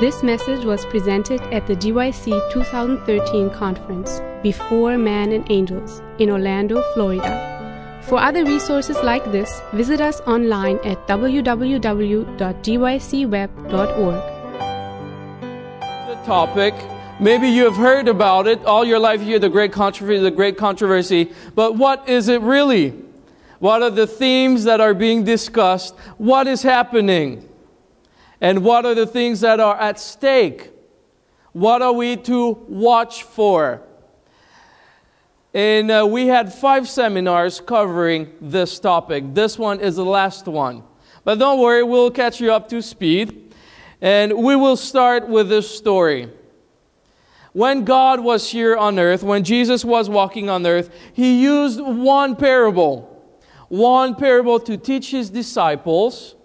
This message was presented at the GYC 2013 conference, Before Man and Angels, in Orlando, Florida. For other resources like this, visit us online at www.gycweb.org. The topic, maybe you have heard about it all your life, you hear the great controversy, the great controversy, but what is it really? What are the themes that are being discussed? What is happening? And what are the things that are at stake? What are we to watch for? And uh, we had five seminars covering this topic. This one is the last one. But don't worry, we'll catch you up to speed. And we will start with this story. When God was here on earth, when Jesus was walking on earth, he used one parable. One parable to teach his disciples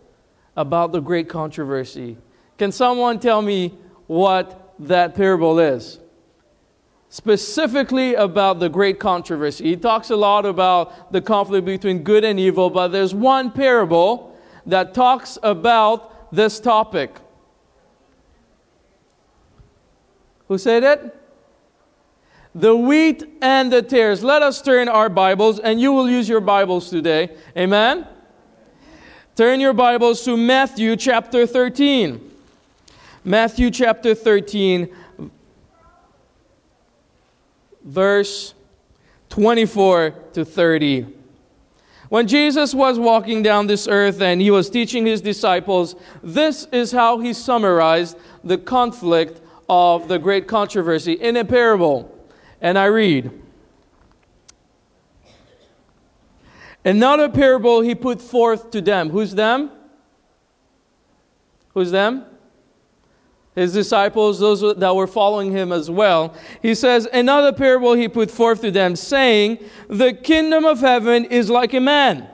about the great controversy. Can someone tell me what that parable is? Specifically about the great controversy. He talks a lot about the conflict between good and evil, but there's one parable that talks about this topic. Who said it? The wheat and the tares. Let us turn our Bibles, and you will use your Bibles today. Amen? Turn your Bibles to Matthew chapter 13. Matthew chapter 13, verse 24 to 30. When Jesus was walking down this earth and he was teaching his disciples, this is how he summarized the conflict of the great controversy in a parable. And I read Another parable he put forth to them. Who's them? Who's them? His disciples, those that were following him as well. He says, Another parable he put forth to them, saying, The kingdom of heaven is like a man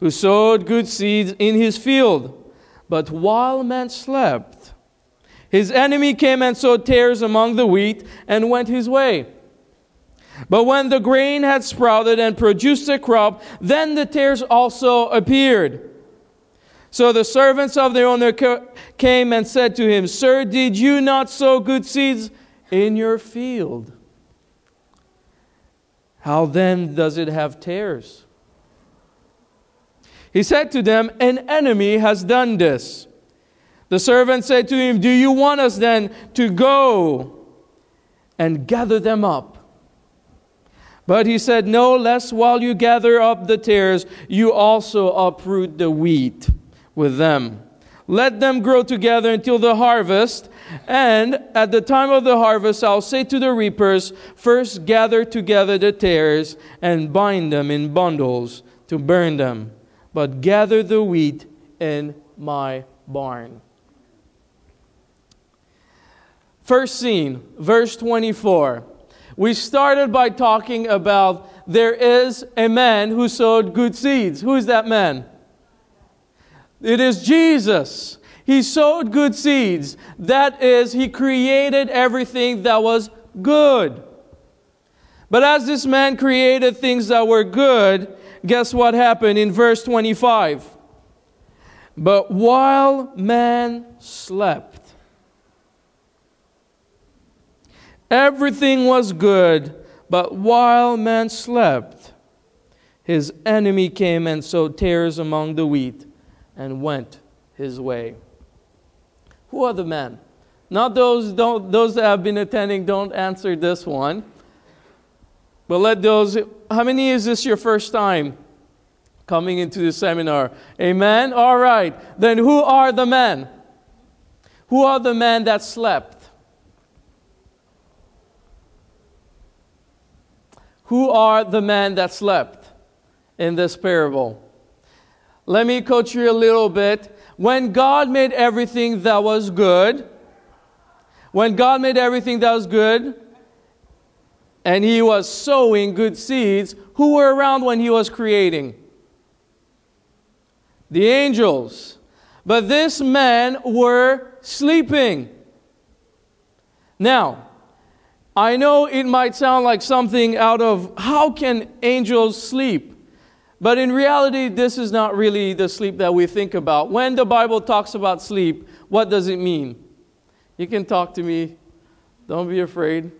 who sowed good seeds in his field. But while man slept, his enemy came and sowed tares among the wheat and went his way. But when the grain had sprouted and produced a crop, then the tares also appeared. So the servants of the owner came and said to him, Sir, did you not sow good seeds in your field? How then does it have tares? He said to them, An enemy has done this. The servant said to him, Do you want us then to go and gather them up? But he said, No, lest while you gather up the tares, you also uproot the wheat with them. Let them grow together until the harvest. And at the time of the harvest, I'll say to the reapers, First gather together the tares and bind them in bundles to burn them, but gather the wheat in my barn. First scene, verse 24. We started by talking about there is a man who sowed good seeds. Who is that man? It is Jesus. He sowed good seeds. That is, he created everything that was good. But as this man created things that were good, guess what happened in verse 25? But while man slept, Everything was good, but while man slept, his enemy came and sowed tares among the wheat and went his way. Who are the men? Not those, don't, those that have been attending, don't answer this one. But let those, how many is this your first time coming into the seminar? Amen? All right. Then who are the men? Who are the men that slept? Who are the men that slept in this parable? Let me coach you a little bit. When God made everything that was good, when God made everything that was good, and He was sowing good seeds, who were around when He was creating? The angels. But this men were sleeping. Now, I know it might sound like something out of how can angels sleep? But in reality, this is not really the sleep that we think about. When the Bible talks about sleep, what does it mean? You can talk to me. Don't be afraid.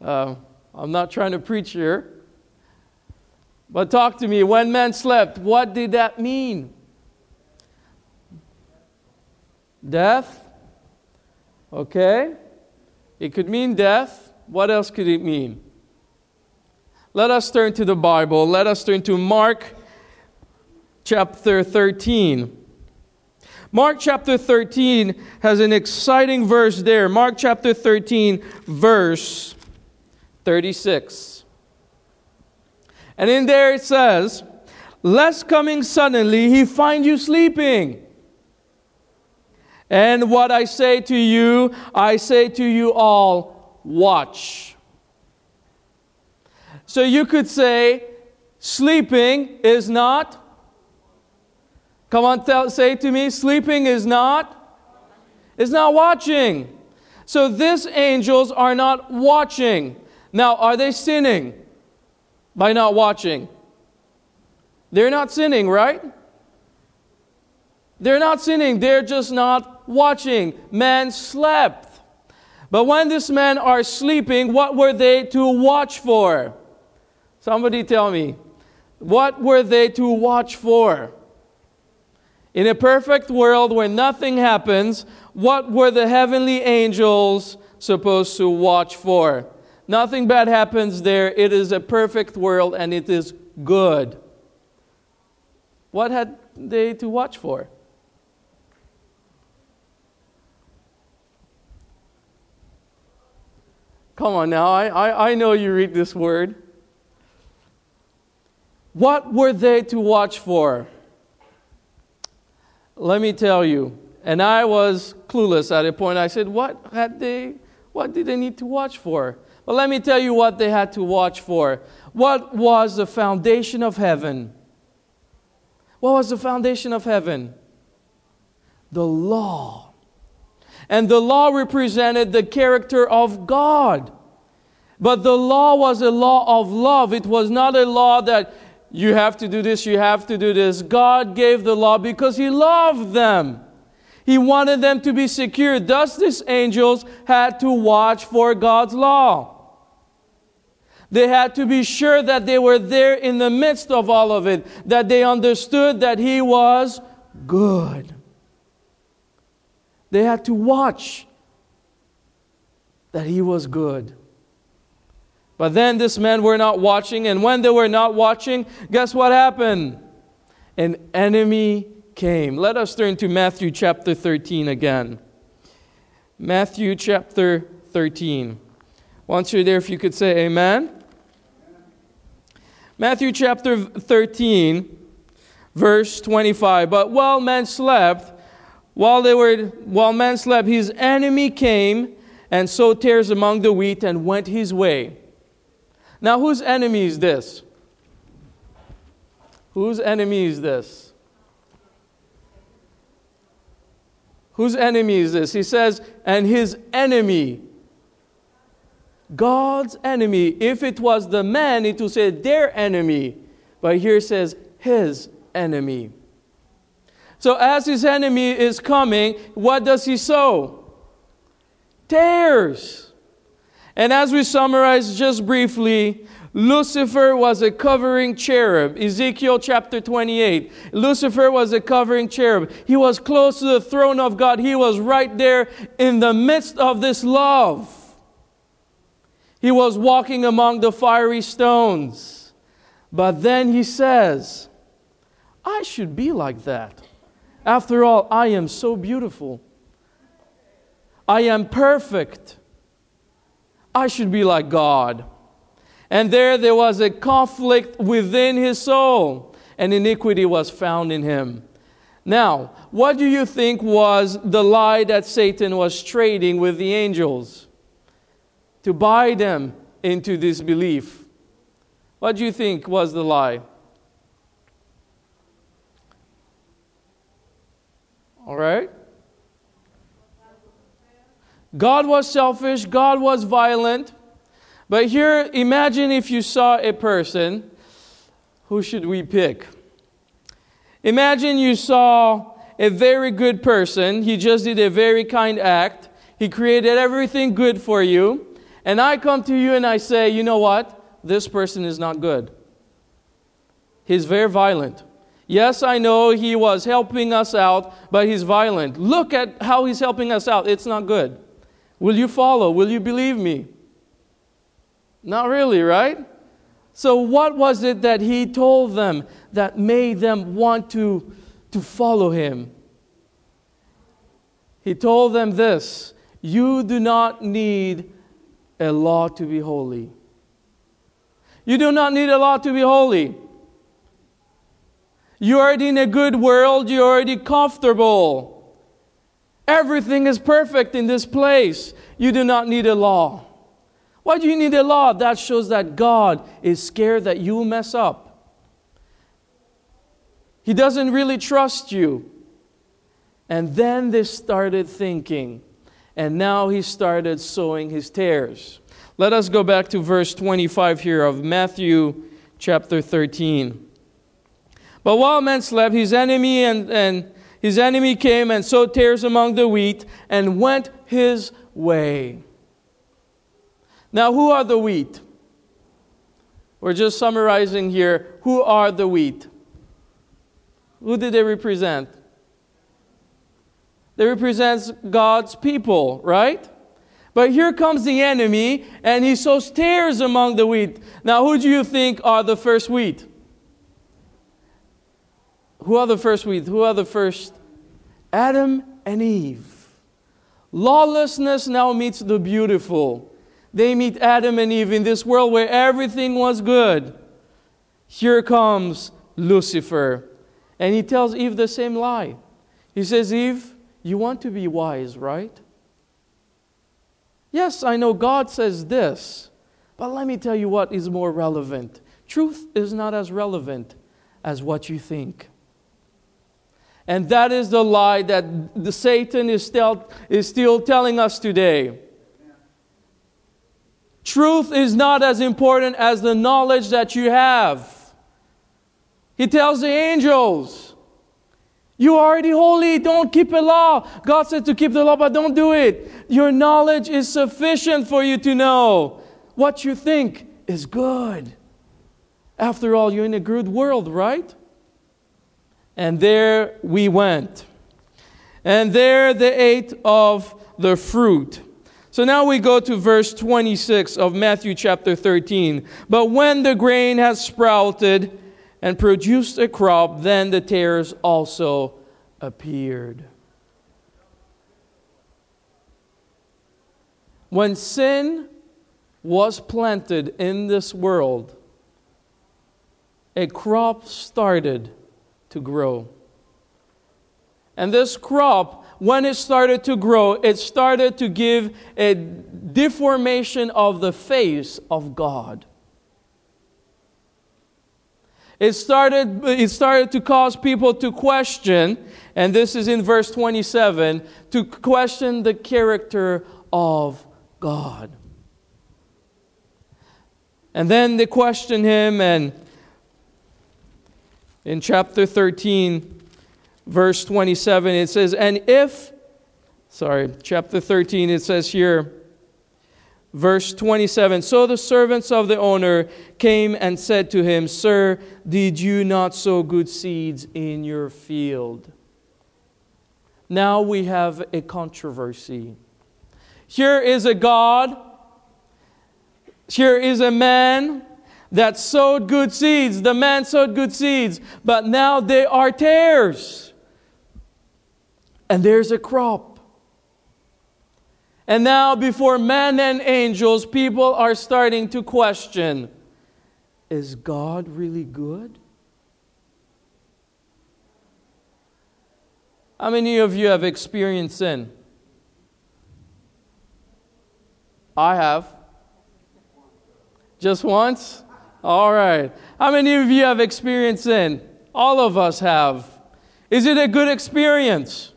Uh, I'm not trying to preach here. But talk to me. When men slept, what did that mean? Death? Okay. It could mean death. What else could it mean? Let us turn to the Bible. Let us turn to Mark chapter 13. Mark chapter 13 has an exciting verse there. Mark chapter 13, verse 36. And in there it says, Lest coming suddenly he find you sleeping. And what I say to you, I say to you all, watch. So you could say, sleeping is not. Come on, tell, say to me, sleeping is not. Is not watching. So these angels are not watching. Now, are they sinning by not watching? They're not sinning, right? They're not sinning, they're just not watching. Man slept. But when these men are sleeping, what were they to watch for? Somebody tell me, what were they to watch for? In a perfect world where nothing happens, what were the heavenly angels supposed to watch for? Nothing bad happens there. It is a perfect world and it is good. What had they to watch for? Come on now, I, I, I know you read this word. What were they to watch for? Let me tell you. And I was clueless at a point. I said, What had they what did they need to watch for? Well, let me tell you what they had to watch for. What was the foundation of heaven? What was the foundation of heaven? The law. And the law represented the character of God. But the law was a law of love. It was not a law that you have to do this, you have to do this. God gave the law because He loved them. He wanted them to be secure. Thus, these angels had to watch for God's law. They had to be sure that they were there in the midst of all of it, that they understood that He was good. They had to watch that He was good. But then this men were not watching, and when they were not watching, guess what happened? An enemy came. Let us turn to Matthew chapter 13 again. Matthew chapter 13. Once you're there, if you could say amen. Matthew chapter 13, verse 25. But while men slept, while they were while men slept, his enemy came and sowed tares among the wheat and went his way. Now, whose enemy is this? Whose enemy is this? Whose enemy is this? He says, and his enemy. God's enemy. If it was the man, it would say their enemy. But here it says his enemy. So as his enemy is coming, what does he sow? Tares. And as we summarize just briefly, Lucifer was a covering cherub. Ezekiel chapter 28. Lucifer was a covering cherub. He was close to the throne of God. He was right there in the midst of this love. He was walking among the fiery stones. But then he says, I should be like that. After all, I am so beautiful. I am perfect. I should be like God. And there there was a conflict within his soul, and iniquity was found in him. Now, what do you think was the lie that Satan was trading with the angels? To buy them into disbelief. What do you think was the lie? All right? God was selfish, God was violent. But here, imagine if you saw a person. Who should we pick? Imagine you saw a very good person. He just did a very kind act. He created everything good for you. And I come to you and I say, you know what? This person is not good. He's very violent. Yes, I know he was helping us out, but he's violent. Look at how he's helping us out. It's not good. Will you follow? Will you believe me? Not really, right? So, what was it that he told them that made them want to, to follow him? He told them this You do not need a law to be holy. You do not need a law to be holy. You're already in a good world, you're already comfortable. Everything is perfect in this place. You do not need a law. Why do you need a law? That shows that God is scared that you mess up. He doesn't really trust you. And then they started thinking, and now he started sowing his tares. Let us go back to verse 25 here of Matthew chapter 13. But while men slept, his enemy and, and his enemy came and sowed tares among the wheat and went his way. Now, who are the wheat? We're just summarizing here. Who are the wheat? Who did they represent? They represent God's people, right? But here comes the enemy, and he sows tares among the wheat. Now, who do you think are the first wheat? Who are the first wheat? Who are the first? Adam and Eve. Lawlessness now meets the beautiful. They meet Adam and Eve in this world where everything was good. Here comes Lucifer, and he tells Eve the same lie. He says, Eve, you want to be wise, right? Yes, I know God says this, but let me tell you what is more relevant. Truth is not as relevant as what you think. And that is the lie that the Satan is still, is still telling us today. Truth is not as important as the knowledge that you have. He tells the angels, you are already holy. Don't keep a law. God said to keep the law, but don't do it. Your knowledge is sufficient for you to know what you think is good. After all, you're in a good world, right? And there we went. And there they ate of the fruit. So now we go to verse 26 of Matthew chapter 13. But when the grain has sprouted, and produced a crop, then the tares also appeared. When sin was planted in this world, a crop started to grow. And this crop, when it started to grow, it started to give a deformation of the face of God. It started, it started to cause people to question, and this is in verse 27, to question the character of God. And then they question him, and in chapter 13, verse 27, it says, And if, sorry, chapter 13, it says here, Verse 27 So the servants of the owner came and said to him, Sir, did you not sow good seeds in your field? Now we have a controversy. Here is a God, here is a man that sowed good seeds. The man sowed good seeds, but now they are tares. And there's a crop. And now, before men and angels, people are starting to question is God really good? How many of you have experienced sin? I have. Just once? All right. How many of you have experienced sin? All of us have. Is it a good experience?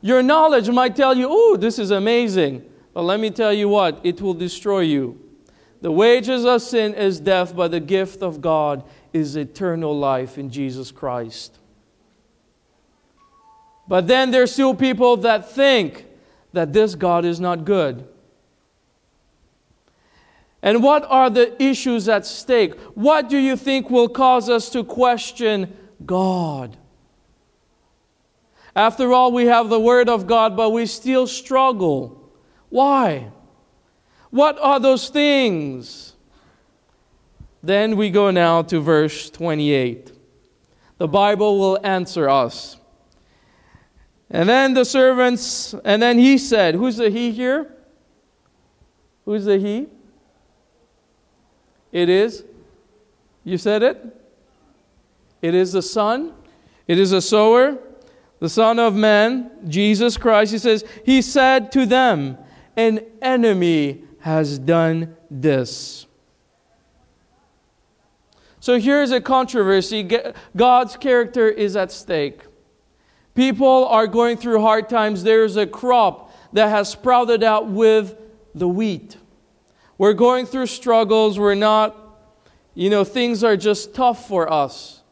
Your knowledge might tell you, oh, this is amazing. But let me tell you what, it will destroy you. The wages of sin is death, but the gift of God is eternal life in Jesus Christ. But then there's still people that think that this God is not good. And what are the issues at stake? What do you think will cause us to question God? After all, we have the Word of God, but we still struggle. Why? What are those things? Then we go now to verse 28. The Bible will answer us. And then the servants, and then he said, Who's the he here? Who's the he? It is, you said it? It is the Son. It is a sower, the Son of Man, Jesus Christ. He says, He said to them, An enemy has done this. So here's a controversy God's character is at stake. People are going through hard times. There's a crop that has sprouted out with the wheat. We're going through struggles. We're not, you know, things are just tough for us.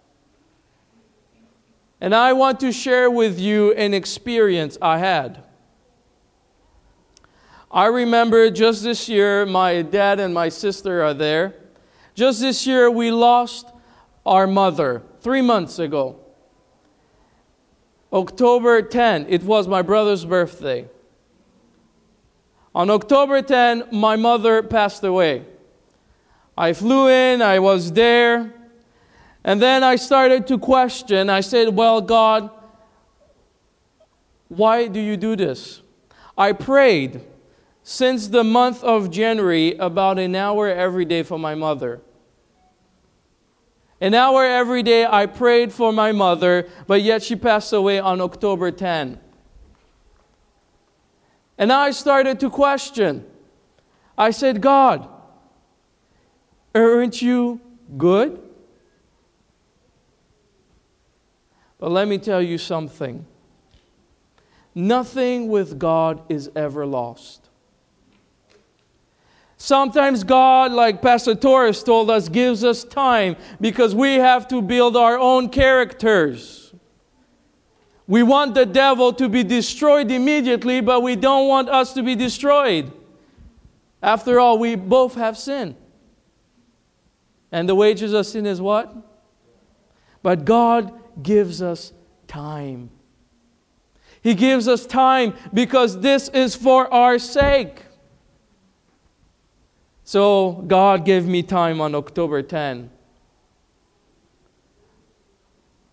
And I want to share with you an experience I had. I remember just this year, my dad and my sister are there. Just this year, we lost our mother three months ago. October 10, it was my brother's birthday. On October 10, my mother passed away. I flew in, I was there, and then I started to question. I said, Well, God, why do you do this? I prayed since the month of January about an hour every day for my mother. An hour every day I prayed for my mother, but yet she passed away on October 10. And I started to question. I said, God, aren't you good? But let me tell you something nothing with God is ever lost. Sometimes God, like Pastor Torres told us, gives us time because we have to build our own characters. We want the devil to be destroyed immediately, but we don't want us to be destroyed. After all, we both have sin. And the wages of sin is what? But God gives us time. He gives us time because this is for our sake. So God gave me time on October 10.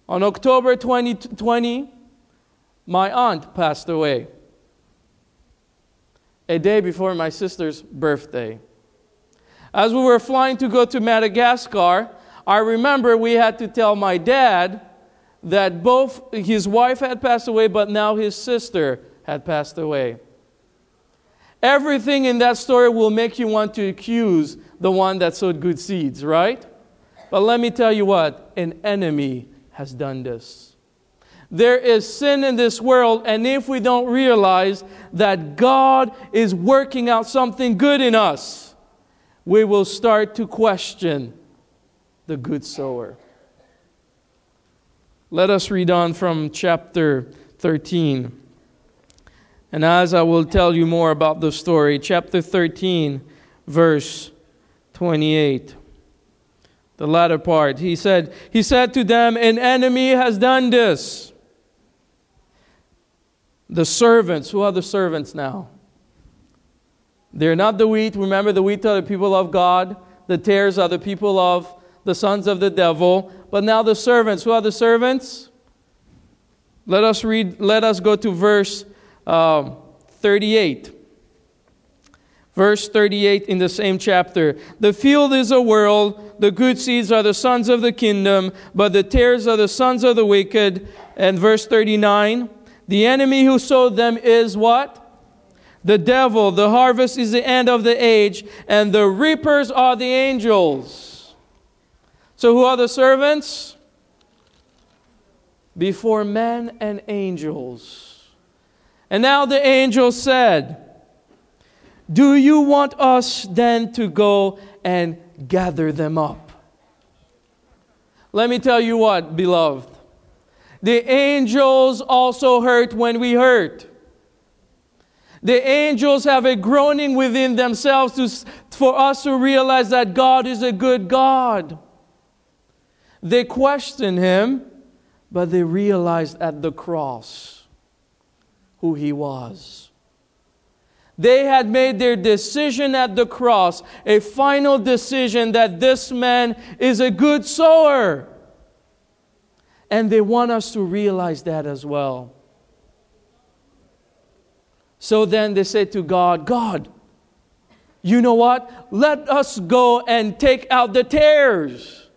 On October 2020, my aunt passed away. A day before my sister's birthday. As we were flying to go to Madagascar, I remember we had to tell my dad that both his wife had passed away, but now his sister had passed away. Everything in that story will make you want to accuse the one that sowed good seeds, right? But let me tell you what an enemy has done this. There is sin in this world, and if we don't realize that God is working out something good in us, we will start to question the good sower. Let us read on from chapter 13. And as I will tell you more about the story, chapter 13, verse 28. The latter part, he said, He said to them, An enemy has done this. The servants, who are the servants now? They're not the wheat. Remember, the wheat are the people of God, the tares are the people of the sons of the devil. But now the servants, who are the servants? Let us read, let us go to verse um, 38. Verse 38 in the same chapter. The field is a world, the good seeds are the sons of the kingdom, but the tares are the sons of the wicked. And verse 39 The enemy who sowed them is what? The devil. The harvest is the end of the age, and the reapers are the angels. So, who are the servants? Before men and angels. And now the angel said, Do you want us then to go and gather them up? Let me tell you what, beloved. The angels also hurt when we hurt. The angels have a groaning within themselves to, for us to realize that God is a good God. They question him, but they realized at the cross who he was. They had made their decision at the cross, a final decision that this man is a good sower. And they want us to realize that as well. So then they said to God, God, you know what? Let us go and take out the tares.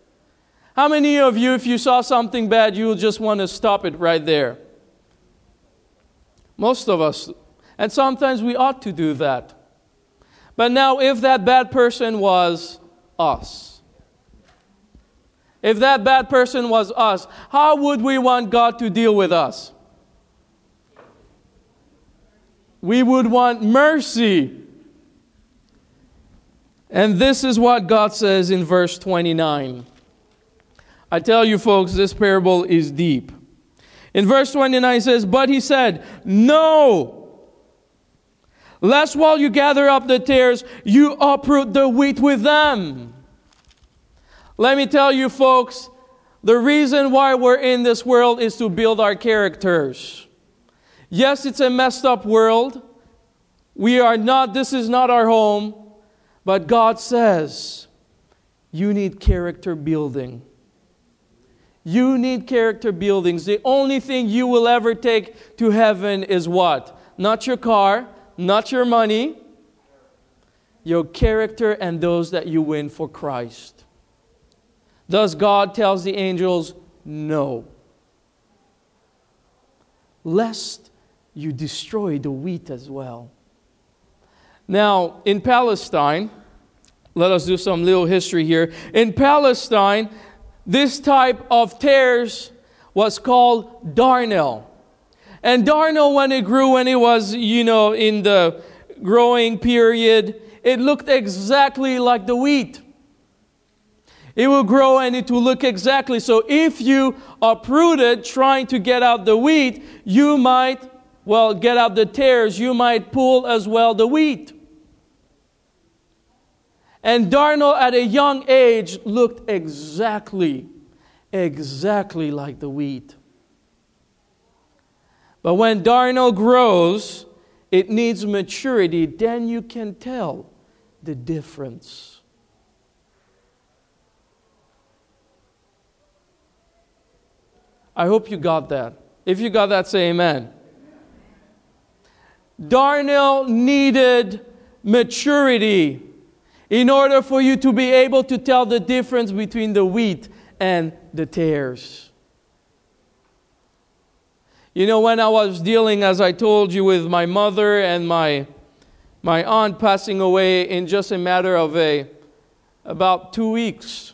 How many of you, if you saw something bad, you would just want to stop it right there? Most of us. And sometimes we ought to do that. But now, if that bad person was us, if that bad person was us, how would we want God to deal with us? We would want mercy. And this is what God says in verse 29. I tell you, folks, this parable is deep. In verse 29, it says, But he said, No, lest while you gather up the tares, you uproot the wheat with them. Let me tell you, folks, the reason why we're in this world is to build our characters. Yes, it's a messed up world. We are not, this is not our home. But God says, you need character building. You need character buildings. The only thing you will ever take to heaven is what? Not your car, not your money, your character and those that you win for Christ. Thus, God tells the angels, no. Lest you destroy the wheat as well. Now, in Palestine, let us do some little history here. In Palestine, this type of tares was called darnel. And darnel, when it grew, when it was, you know, in the growing period, it looked exactly like the wheat. It will grow and it will look exactly. So if you uprooted trying to get out the wheat, you might, well, get out the tares, you might pull as well the wheat. And darnel at a young age looked exactly, exactly like the wheat. But when darnel grows, it needs maturity. Then you can tell the difference. I hope you got that. If you got that, say amen. Darnel needed maturity in order for you to be able to tell the difference between the wheat and the tares. You know, when I was dealing, as I told you, with my mother and my, my aunt passing away in just a matter of a, about two weeks,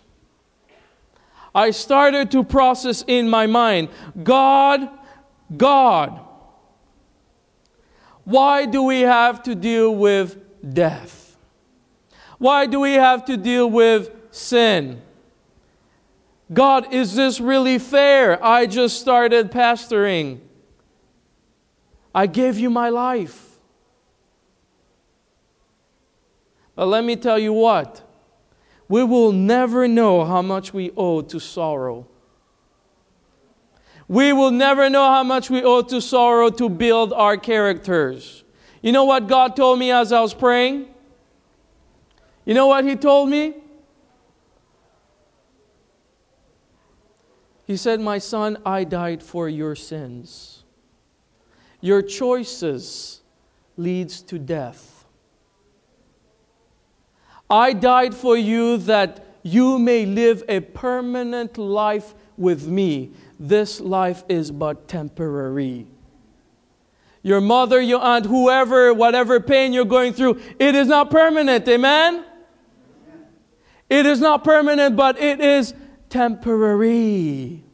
I started to process in my mind God, God, why do we have to deal with death? Why do we have to deal with sin? God, is this really fair? I just started pastoring. I gave you my life. But let me tell you what we will never know how much we owe to sorrow. We will never know how much we owe to sorrow to build our characters. You know what God told me as I was praying? You know what he told me? He said, My son, I died for your sins. Your choices leads to death. I died for you that you may live a permanent life with me. This life is but temporary. Your mother, your aunt, whoever, whatever pain you're going through, it is not permanent. Amen? It is not permanent, but it is temporary.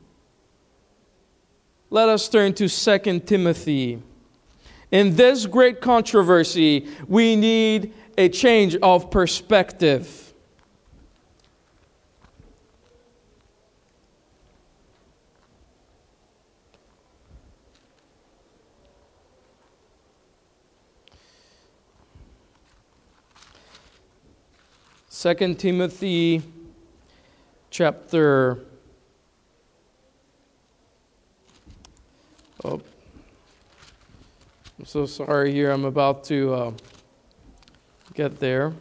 Let us turn to 2 Timothy. In this great controversy, we need a change of perspective. Second Timothy chapter Oh, I'm so sorry here. I'm about to uh, get there.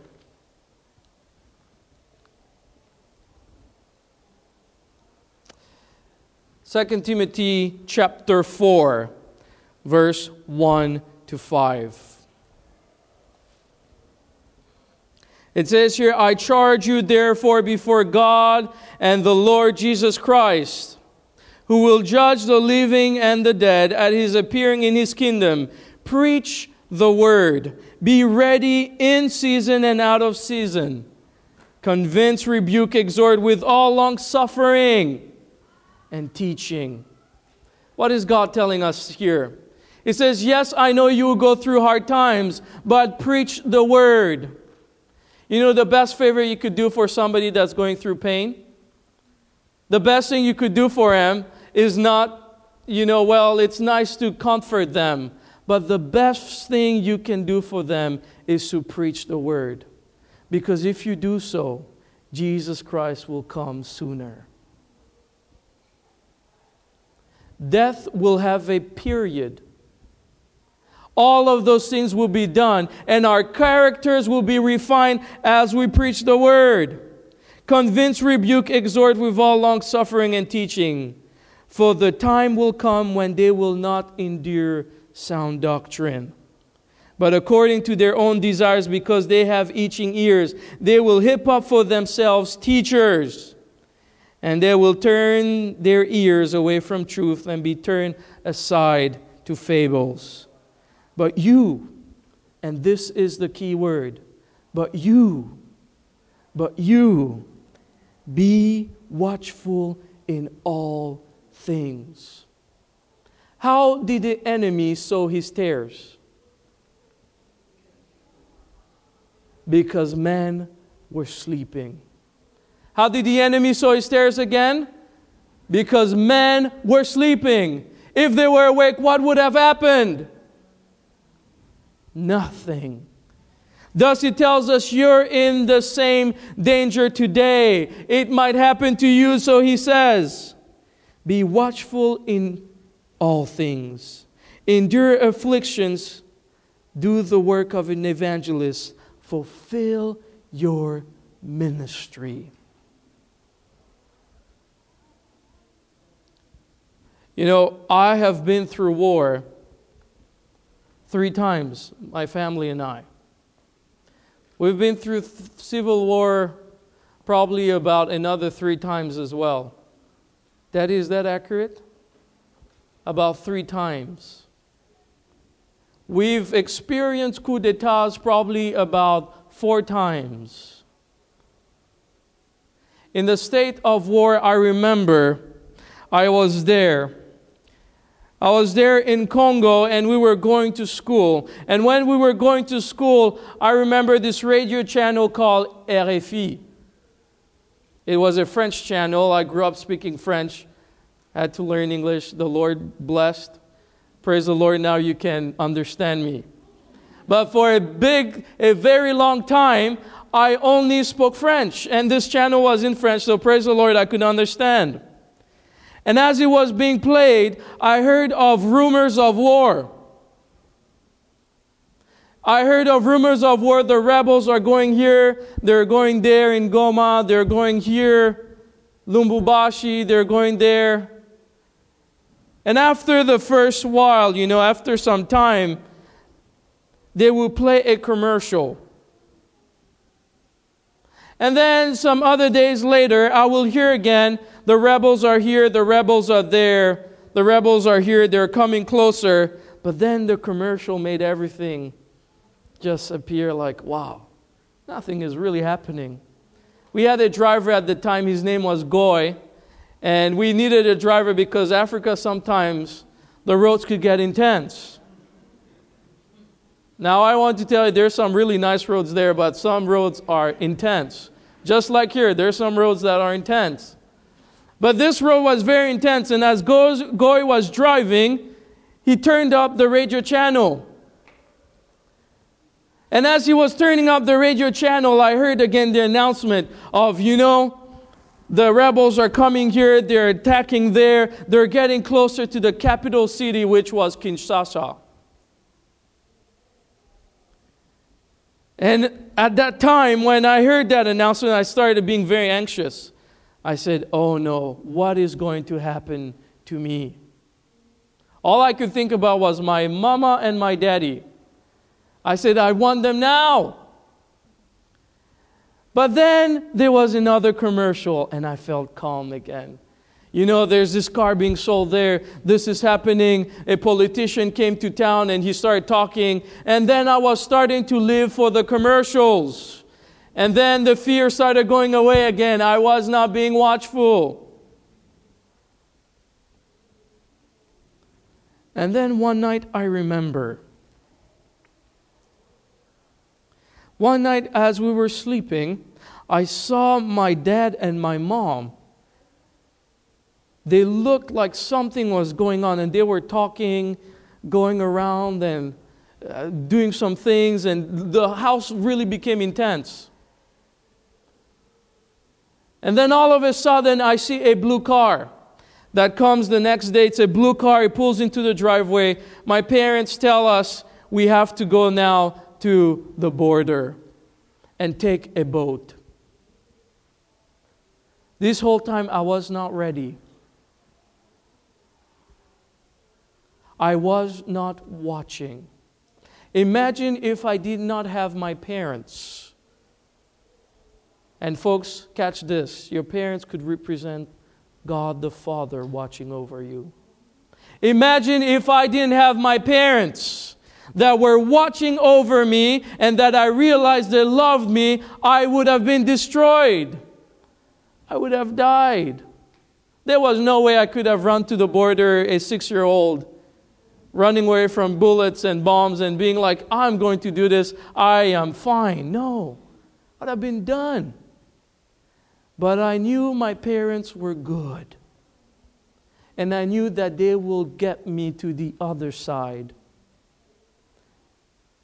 Second Timothy chapter 4, verse 1 to 5. It says here, I charge you therefore before God and the Lord Jesus Christ, who will judge the living and the dead at his appearing in his kingdom. Preach the word. Be ready in season and out of season. Convince, rebuke, exhort with all long suffering and teaching. What is God telling us here? He says, Yes, I know you will go through hard times, but preach the word. You know the best favor you could do for somebody that's going through pain? The best thing you could do for him is not, you know, well, it's nice to comfort them, but the best thing you can do for them is to preach the word. Because if you do so, Jesus Christ will come sooner. Death will have a period all of those things will be done, and our characters will be refined as we preach the word. Convince, rebuke, exhort with all long suffering and teaching. For the time will come when they will not endure sound doctrine. But according to their own desires, because they have itching ears, they will hip up for themselves teachers. And they will turn their ears away from truth and be turned aside to fables. But you, and this is the key word, but you, but you, be watchful in all things. How did the enemy sow his tares? Because men were sleeping. How did the enemy sow his tares again? Because men were sleeping. If they were awake, what would have happened? nothing. Thus, it tells us you're in the same danger today. It might happen to you, so he says, Be watchful in all things, endure afflictions, do the work of an evangelist, fulfill your ministry. You know, I have been through war three times, my family and I. We've been through th- civil war probably about another three times as well. That is that accurate? About three times. We've experienced coup d'etats probably about four times. In the state of war, I remember I was there I was there in Congo and we were going to school. And when we were going to school, I remember this radio channel called RFI. It was a French channel. I grew up speaking French, had to learn English. The Lord blessed. Praise the Lord, now you can understand me. But for a big, a very long time, I only spoke French. And this channel was in French, so praise the Lord, I could understand. And as it was being played, I heard of rumors of war. I heard of rumors of war. The rebels are going here, they're going there in Goma, they're going here, Lubumbashi, they're going there. And after the first while, you know, after some time, they will play a commercial. And then some other days later, I will hear again the rebels are here, the rebels are there, the rebels are here, they're coming closer. But then the commercial made everything just appear like, wow, nothing is really happening. We had a driver at the time, his name was Goy, and we needed a driver because Africa sometimes the roads could get intense. Now, I want to tell you, there's some really nice roads there, but some roads are intense. Just like here, there's some roads that are intense. But this road was very intense, and as Goy was driving, he turned up the radio channel. And as he was turning up the radio channel, I heard again the announcement of, you know, the rebels are coming here, they're attacking there, they're getting closer to the capital city, which was Kinshasa. And at that time, when I heard that announcement, I started being very anxious. I said, Oh no, what is going to happen to me? All I could think about was my mama and my daddy. I said, I want them now. But then there was another commercial, and I felt calm again. You know, there's this car being sold there. This is happening. A politician came to town and he started talking. And then I was starting to live for the commercials. And then the fear started going away again. I was not being watchful. And then one night I remember. One night as we were sleeping, I saw my dad and my mom they looked like something was going on and they were talking, going around and uh, doing some things, and the house really became intense. And then all of a sudden, I see a blue car that comes the next day. It's a blue car. It pulls into the driveway. My parents tell us we have to go now to the border and take a boat. This whole time, I was not ready. I was not watching. Imagine if I did not have my parents. And, folks, catch this your parents could represent God the Father watching over you. Imagine if I didn't have my parents that were watching over me and that I realized they loved me, I would have been destroyed. I would have died. There was no way I could have run to the border, a six year old, running away from bullets and bombs and being like, I'm going to do this, I am fine. No, I'd have been done. But I knew my parents were good. And I knew that they will get me to the other side.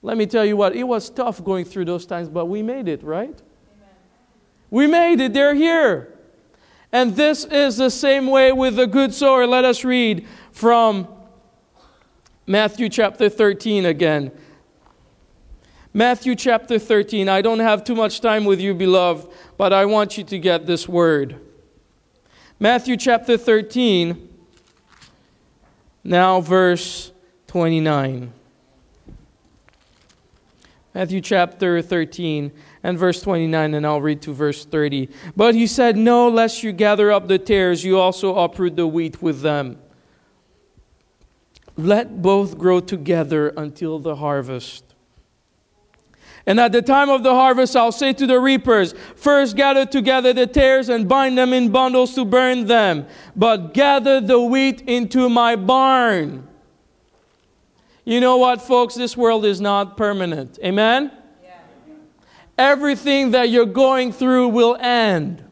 Let me tell you what, it was tough going through those times, but we made it, right? Amen. We made it. They're here. And this is the same way with the good sower. Let us read from Matthew chapter 13 again. Matthew chapter 13. I don't have too much time with you, beloved, but I want you to get this word. Matthew chapter 13, now verse 29. Matthew chapter 13 and verse 29, and I'll read to verse 30. But he said, No, lest you gather up the tares, you also uproot the wheat with them. Let both grow together until the harvest. And at the time of the harvest, I'll say to the reapers, First gather together the tares and bind them in bundles to burn them, but gather the wheat into my barn. You know what, folks? This world is not permanent. Amen? Yeah. Everything that you're going through will end.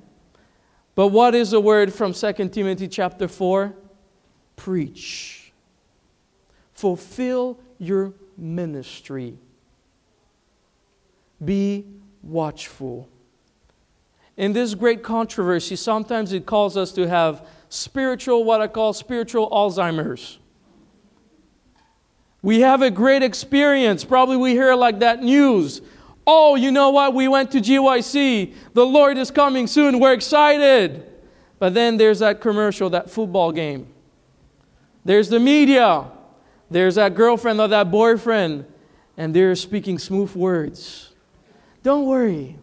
But what is the word from 2 Timothy chapter 4? Preach fulfill your ministry. Be watchful. In this great controversy, sometimes it calls us to have spiritual, what I call spiritual Alzheimer's. We have a great experience. Probably we hear like that news. Oh, you know what? We went to GYC. The Lord is coming soon. We're excited. But then there's that commercial, that football game. There's the media. There's that girlfriend or that boyfriend, and they're speaking smooth words. Don't worry.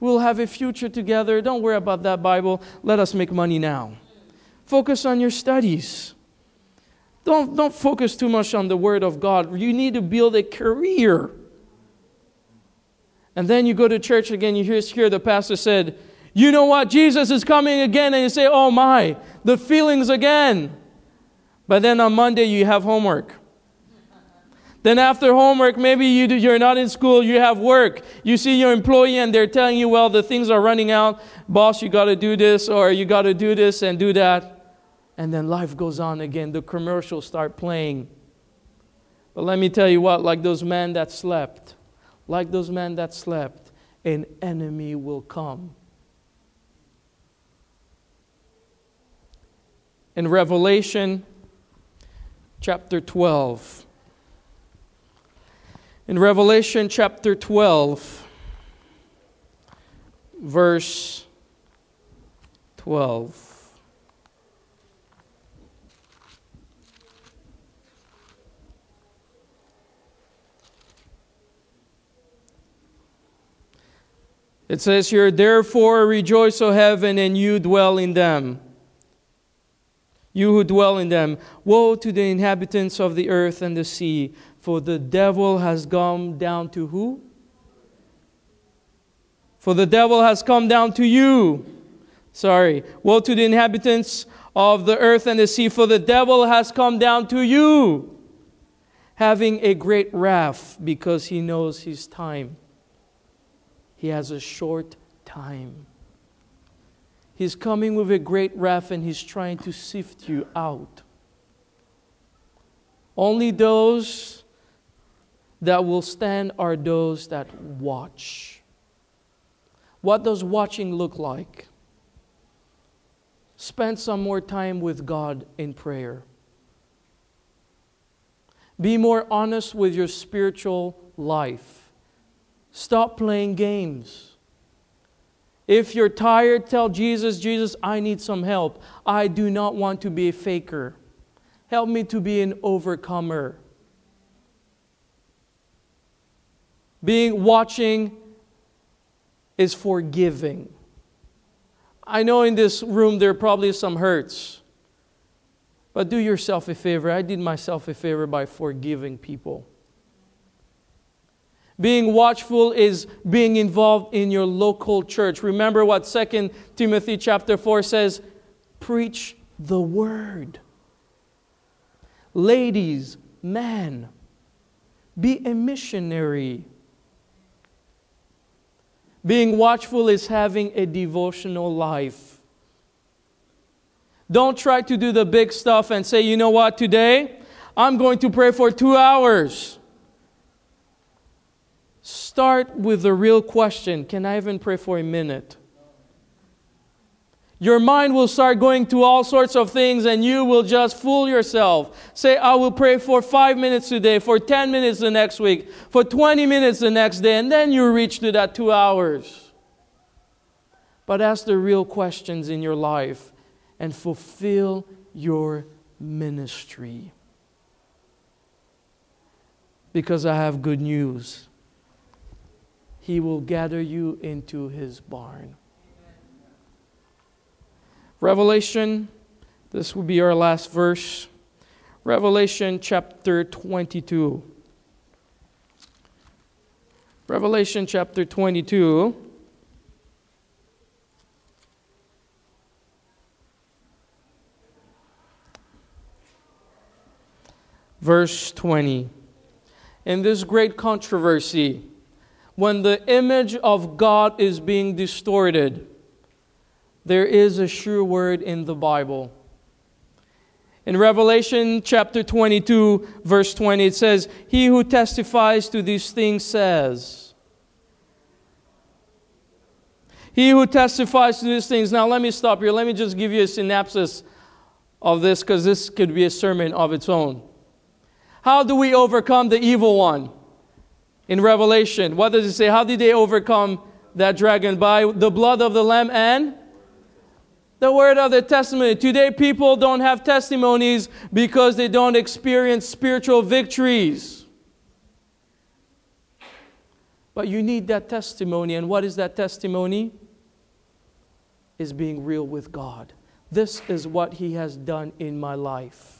We'll have a future together. Don't worry about that Bible. Let us make money now. Focus on your studies. Don't, don't focus too much on the Word of God. You need to build a career. And then you go to church again, you hear, hear the pastor said, You know what? Jesus is coming again. And you say, Oh my, the feelings again. But then on Monday, you have homework. Then after homework, maybe you do, you're not in school, you have work. You see your employee and they're telling you, well, the things are running out. Boss, you got to do this or you got to do this and do that. And then life goes on again. The commercials start playing. But let me tell you what, like those men that slept, like those men that slept, an enemy will come. In Revelation chapter 12, in Revelation chapter 12, verse 12. It says here, Therefore rejoice, O heaven, and you dwell in them. You who dwell in them. Woe to the inhabitants of the earth and the sea, for the devil has come down to who? For the devil has come down to you. Sorry. Woe to the inhabitants of the earth and the sea, for the devil has come down to you, having a great wrath, because he knows his time he has a short time. He's coming with a great wrath and he's trying to sift you out. Only those that will stand are those that watch. What does watching look like? Spend some more time with God in prayer. Be more honest with your spiritual life. Stop playing games. If you're tired, tell Jesus, Jesus, I need some help. I do not want to be a faker. Help me to be an overcomer. Being watching is forgiving. I know in this room there are probably some hurts. But do yourself a favor. I did myself a favor by forgiving people. Being watchful is being involved in your local church. Remember what 2 Timothy chapter 4 says preach the word. Ladies, men, be a missionary. Being watchful is having a devotional life. Don't try to do the big stuff and say, you know what, today I'm going to pray for two hours. Start with the real question Can I even pray for a minute? Your mind will start going to all sorts of things and you will just fool yourself. Say, I will pray for five minutes today, for 10 minutes the next week, for 20 minutes the next day, and then you reach to that two hours. But ask the real questions in your life and fulfill your ministry. Because I have good news he will gather you into his barn. Revelation, this will be our last verse. Revelation chapter 22. Revelation chapter 22. Verse 20. In this great controversy, when the image of God is being distorted, there is a sure word in the Bible. In Revelation chapter 22, verse 20, it says, He who testifies to these things says, He who testifies to these things. Now, let me stop here. Let me just give you a synopsis of this because this could be a sermon of its own. How do we overcome the evil one? In Revelation. What does it say? How did they overcome that dragon? By the blood of the Lamb and the word of the testimony. Today, people don't have testimonies because they don't experience spiritual victories. But you need that testimony. And what is that testimony? Is being real with God. This is what He has done in my life.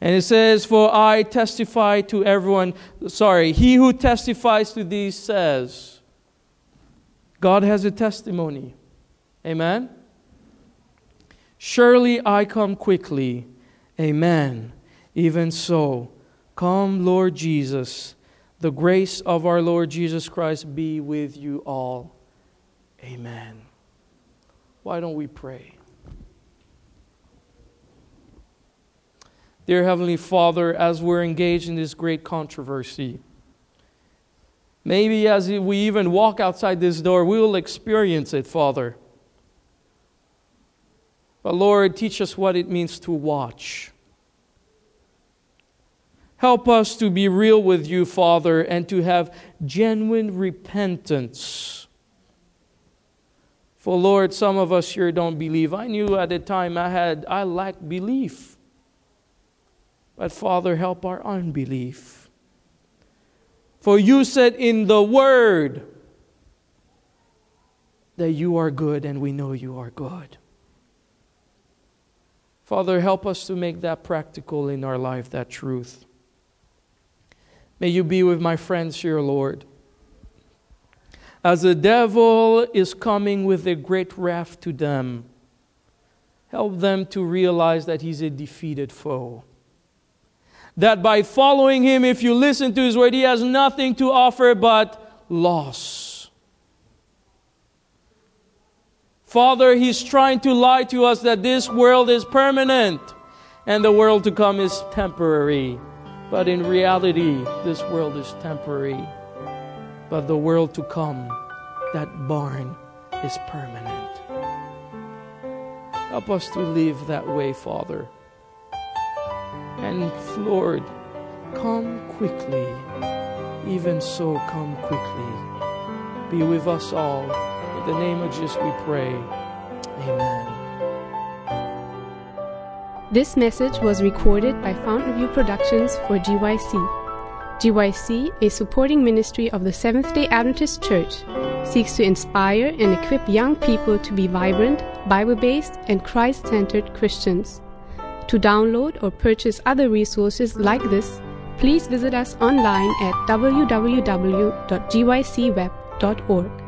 And it says, For I testify to everyone, sorry, he who testifies to these says, God has a testimony. Amen? Surely I come quickly. Amen. Even so, come, Lord Jesus. The grace of our Lord Jesus Christ be with you all. Amen. Why don't we pray? Dear Heavenly Father, as we're engaged in this great controversy, Maybe as we even walk outside this door, we will experience it, Father. But Lord, teach us what it means to watch. Help us to be real with you, Father, and to have genuine repentance. For Lord, some of us here don't believe. I knew at the time I had I lacked belief. But Father, help our unbelief. For you said in the word that you are good and we know you are good. Father, help us to make that practical in our life, that truth. May you be with my friends here, Lord. As the devil is coming with a great wrath to them, help them to realize that he's a defeated foe that by following him, if you listen to his word, he has nothing to offer but loss. Father, he's trying to lie to us that this world is permanent and the world to come is temporary. But in reality, this world is temporary. But the world to come, that barn, is permanent. Help us to live that way, Father. And Lord, come quickly. Even so, come quickly. Be with us all. In the name of Jesus, we pray. Amen. This message was recorded by Fountain View Productions for GYC. GYC, a supporting ministry of the Seventh day Adventist Church, seeks to inspire and equip young people to be vibrant, Bible based, and Christ centered Christians. To download or purchase other resources like this, please visit us online at www.gycweb.org.